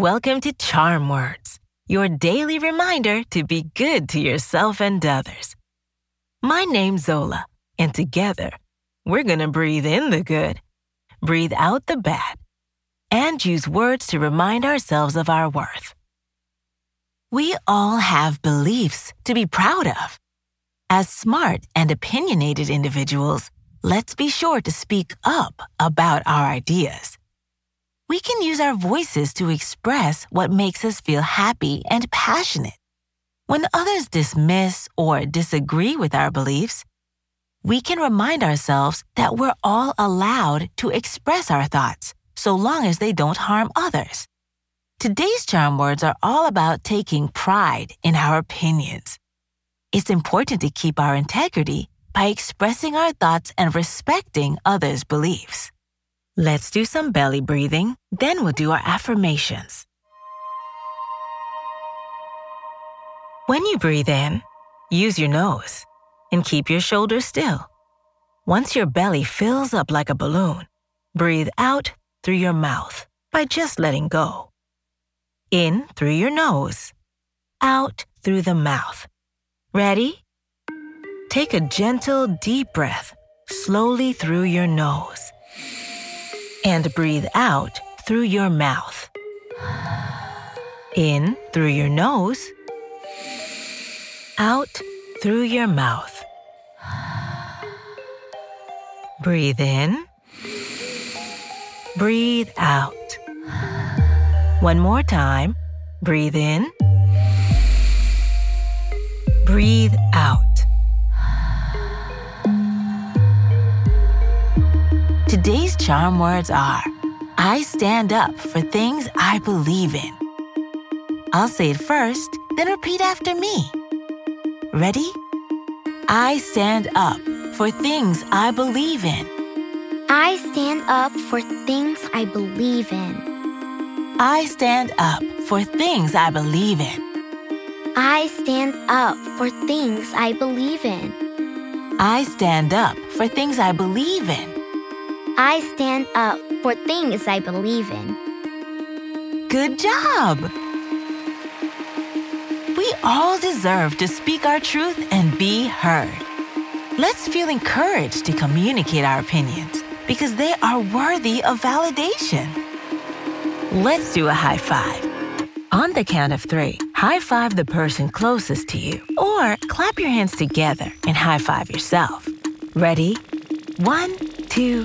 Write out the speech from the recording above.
Welcome to Charm Words, your daily reminder to be good to yourself and others. My name's Zola, and together, we're going to breathe in the good, breathe out the bad, and use words to remind ourselves of our worth. We all have beliefs to be proud of. As smart and opinionated individuals, let's be sure to speak up about our ideas. Use our voices to express what makes us feel happy and passionate. When others dismiss or disagree with our beliefs, we can remind ourselves that we're all allowed to express our thoughts so long as they don't harm others. Today's charm words are all about taking pride in our opinions. It's important to keep our integrity by expressing our thoughts and respecting others' beliefs. Let's do some belly breathing, then we'll do our affirmations. When you breathe in, use your nose and keep your shoulders still. Once your belly fills up like a balloon, breathe out through your mouth by just letting go. In through your nose, out through the mouth. Ready? Take a gentle, deep breath slowly through your nose and breathe out through your mouth. In through your nose, out through your mouth. Breathe in, breathe out. One more time. Breathe in, breathe out. Today's charm words are I stand up for things I believe in. I'll say it first, then repeat after me. Ready? I stand up for things I believe in. I stand up for things I believe in. I stand up for things I believe in. I stand up for things I believe in. I stand up for things I believe in. I stand up for things I believe in. Good job! We all deserve to speak our truth and be heard. Let's feel encouraged to communicate our opinions because they are worthy of validation. Let's do a high five. On the count of three, high five the person closest to you, or clap your hands together and high five yourself. Ready? One, two,